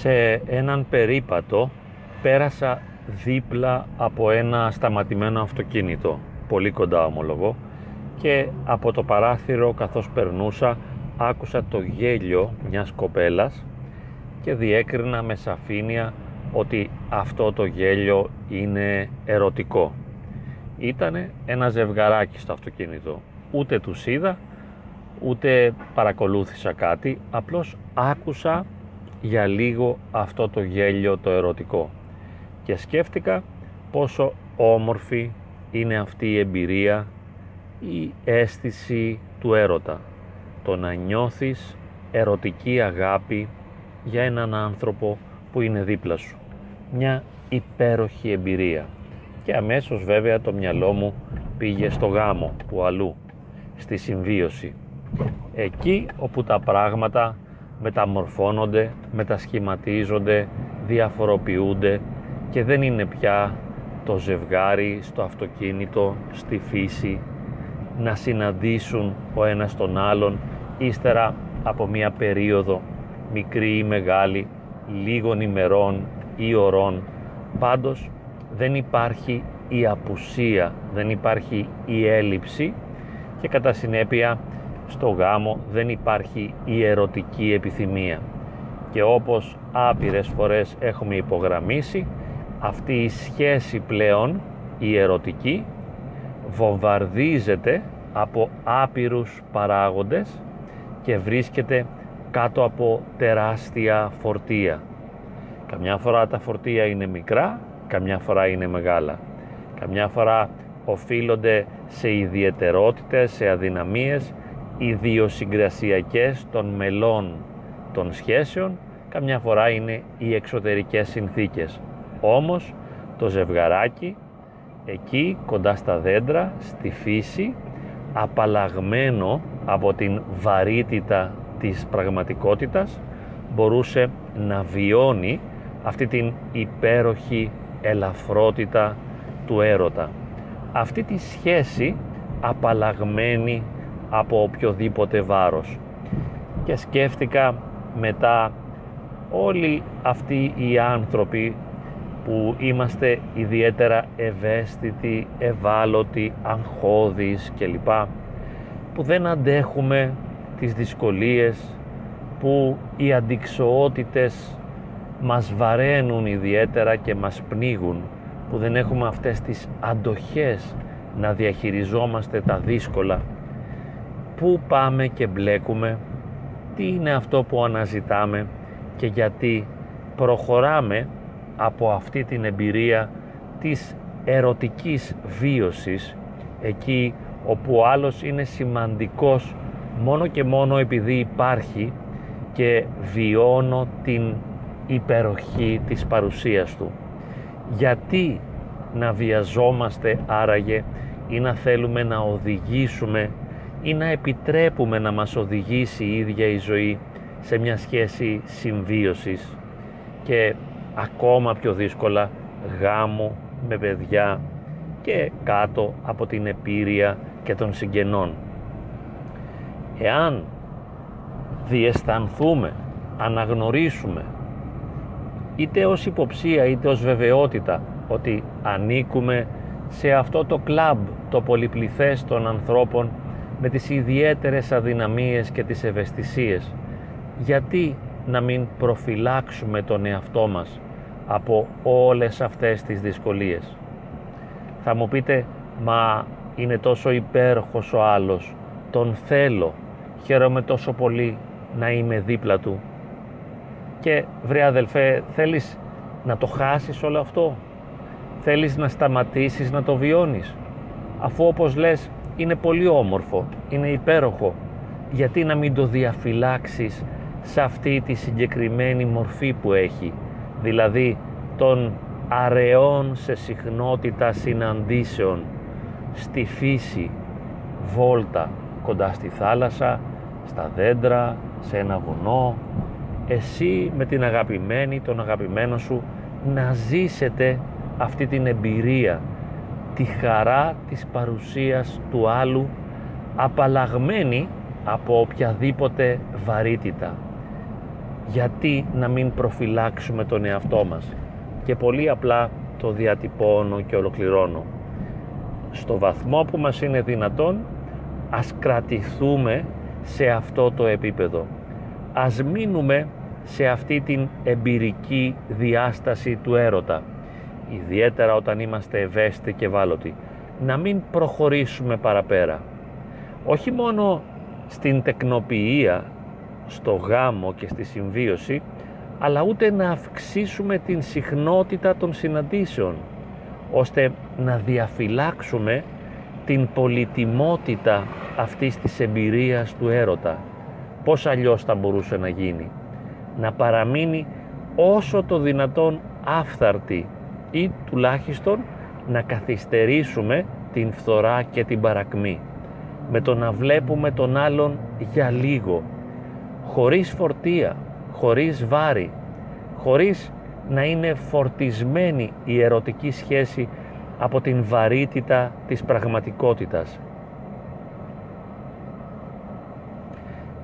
σε έναν περίπατο πέρασα δίπλα από ένα σταματημένο αυτοκίνητο, πολύ κοντά ομολογώ, και από το παράθυρο καθώς περνούσα άκουσα το γέλιο μιας κοπέλας και διέκρινα με σαφήνεια ότι αυτό το γέλιο είναι ερωτικό. Ήτανε ένα ζευγαράκι στο αυτοκίνητο. Ούτε τους είδα, ούτε παρακολούθησα κάτι, απλώς άκουσα για λίγο αυτό το γέλιο το ερωτικό. Και σκέφτηκα πόσο όμορφη είναι αυτή η εμπειρία η αίσθηση του έρωτα. Το να νιώθεις ερωτική αγάπη για έναν άνθρωπο που είναι δίπλα σου. Μια υπέροχη εμπειρία. Και αμέσως βέβαια το μυαλό μου πήγε στο γάμο που αλλού στη συμβίωση. Εκεί όπου τα πράγματα μεταμορφώνονται, μετασχηματίζονται, διαφοροποιούνται και δεν είναι πια το ζευγάρι στο αυτοκίνητο, στη φύση, να συναντήσουν ο ένας τον άλλον ύστερα από μια περίοδο μικρή ή μεγάλη, λίγων ημερών ή ωρών. Πάντως δεν υπάρχει η απουσία, δεν υπάρχει η έλλειψη και κατά συνέπεια στο γάμο δεν υπάρχει η ερωτική επιθυμία. Και όπως άπειρες φορές έχουμε υπογραμμίσει, αυτή η σχέση πλέον, η ερωτική, βομβαρδίζεται από άπειρους παράγοντες και βρίσκεται κάτω από τεράστια φορτία. Καμιά φορά τα φορτία είναι μικρά, καμιά φορά είναι μεγάλα. Καμιά φορά οφείλονται σε ιδιαιτερότητες, σε αδυναμίες ιδιοσυγκρασιακές των μελών των σχέσεων, καμιά φορά είναι οι εξωτερικές συνθήκες. Όμως το ζευγαράκι εκεί κοντά στα δέντρα, στη φύση, απαλλαγμένο από την βαρύτητα της πραγματικότητας, μπορούσε να βιώνει αυτή την υπέροχη ελαφρότητα του έρωτα. Αυτή τη σχέση απαλλαγμένη από οποιοδήποτε βάρος. Και σκέφτηκα μετά όλοι αυτοί οι άνθρωποι που είμαστε ιδιαίτερα ευαίσθητοι, ευάλωτοι, αγχώδεις κλπ. που δεν αντέχουμε τις δυσκολίες, που οι αντικσοότητες μας βαραίνουν ιδιαίτερα και μας πνίγουν, που δεν έχουμε αυτές τις αντοχές να διαχειριζόμαστε τα δύσκολα πού πάμε και μπλέκουμε, τι είναι αυτό που αναζητάμε και γιατί προχωράμε από αυτή την εμπειρία της ερωτικής βίωσης εκεί όπου ο άλλος είναι σημαντικός μόνο και μόνο επειδή υπάρχει και βιώνω την υπεροχή της παρουσίας του. Γιατί να βιαζόμαστε άραγε ή να θέλουμε να οδηγήσουμε ή να επιτρέπουμε να μας οδηγήσει η ίδια η ζωή σε μια σχέση συμβίωσης και ακόμα πιο δύσκολα γάμο με παιδιά και κάτω από την επίρρεια και των συγγενών. Εάν διαισθανθούμε, αναγνωρίσουμε είτε ως υποψία είτε ως βεβαιότητα ότι ανήκουμε σε αυτό το κλαμπ το πολυπληθές των ανθρώπων με τις ιδιαίτερες αδυναμίες και τις ευαισθησίες. Γιατί να μην προφυλάξουμε τον εαυτό μας από όλες αυτές τις δυσκολίες; Θα μου πείτε, μα είναι τόσο υπέροχος ο άλλος, τον θέλω, χαίρομαι τόσο πολύ να είμαι δίπλα του. Και βρε αδελφέ, θέλεις να το χάσεις όλο αυτό, θέλεις να σταματήσεις να το βιώνεις, αφού όπως λες είναι πολύ όμορφο, είναι υπέροχο. Γιατί να μην το διαφυλάξεις σε αυτή τη συγκεκριμένη μορφή που έχει, δηλαδή των αραιών σε συχνότητα συναντήσεων, στη φύση, βόλτα, κοντά στη θάλασσα, στα δέντρα, σε ένα βουνό, εσύ με την αγαπημένη, τον αγαπημένο σου, να ζήσετε αυτή την εμπειρία τη χαρά της παρουσίας του άλλου απαλλαγμένη από οποιαδήποτε βαρύτητα. γιατί να μην προφυλάξουμε τον εαυτό μας; Και πολύ απλά το διατυπώνω και ολοκληρώνω. Στο βαθμό που μας είναι δυνατόν ας κρατηθούμε σε αυτό το επίπεδο. Ας μείνουμε σε αυτή την εμπειρική διάσταση του έρωτα ιδιαίτερα όταν είμαστε ευαίσθητοι και ευάλωτοι να μην προχωρήσουμε παραπέρα όχι μόνο στην τεκνοποιία στο γάμο και στη συμβίωση αλλά ούτε να αυξήσουμε την συχνότητα των συναντήσεων ώστε να διαφυλάξουμε την πολυτιμότητα αυτής της εμπειρίας του έρωτα. Πώς αλλιώς θα μπορούσε να γίνει. Να παραμείνει όσο το δυνατόν άφθαρτη ή τουλάχιστον να καθυστερήσουμε την φθορά και την παρακμή με το να βλέπουμε τον άλλον για λίγο χωρίς φορτία, χωρίς βάρη, χωρίς να είναι φορτισμένη η ερωτική σχέση από την βαρύτητα της πραγματικότητας.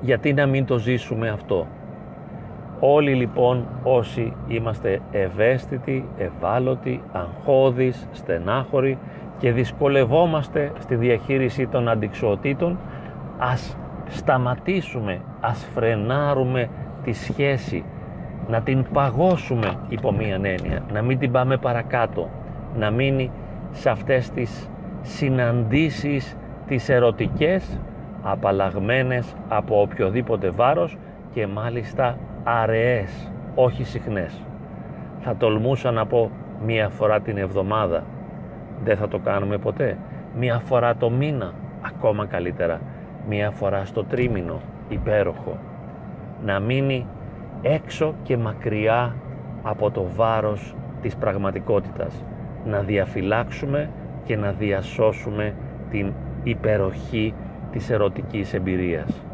Γιατί να μην το ζήσουμε αυτό; Όλοι λοιπόν όσοι είμαστε ευαίσθητοι, ευάλωτοι, αγχώδεις, στενάχωροι και δυσκολευόμαστε στη διαχείριση των αντικσοοτήτων, ας σταματήσουμε, ας φρενάρουμε τη σχέση, να την παγώσουμε υπό μία έννοια, να μην την πάμε παρακάτω, να μείνει σε αυτές τις συναντήσεις τις ερωτικές απαλλαγμένες από οποιοδήποτε βάρος και μάλιστα αραιές, όχι συχνές. Θα τολμούσα να πω μία φορά την εβδομάδα. Δεν θα το κάνουμε ποτέ. Μία φορά το μήνα, ακόμα καλύτερα. Μία φορά στο τρίμηνο, υπέροχο. Να μείνει έξω και μακριά από το βάρος της πραγματικότητας. Να διαφυλάξουμε και να διασώσουμε την υπεροχή της ερωτικής εμπειρίας.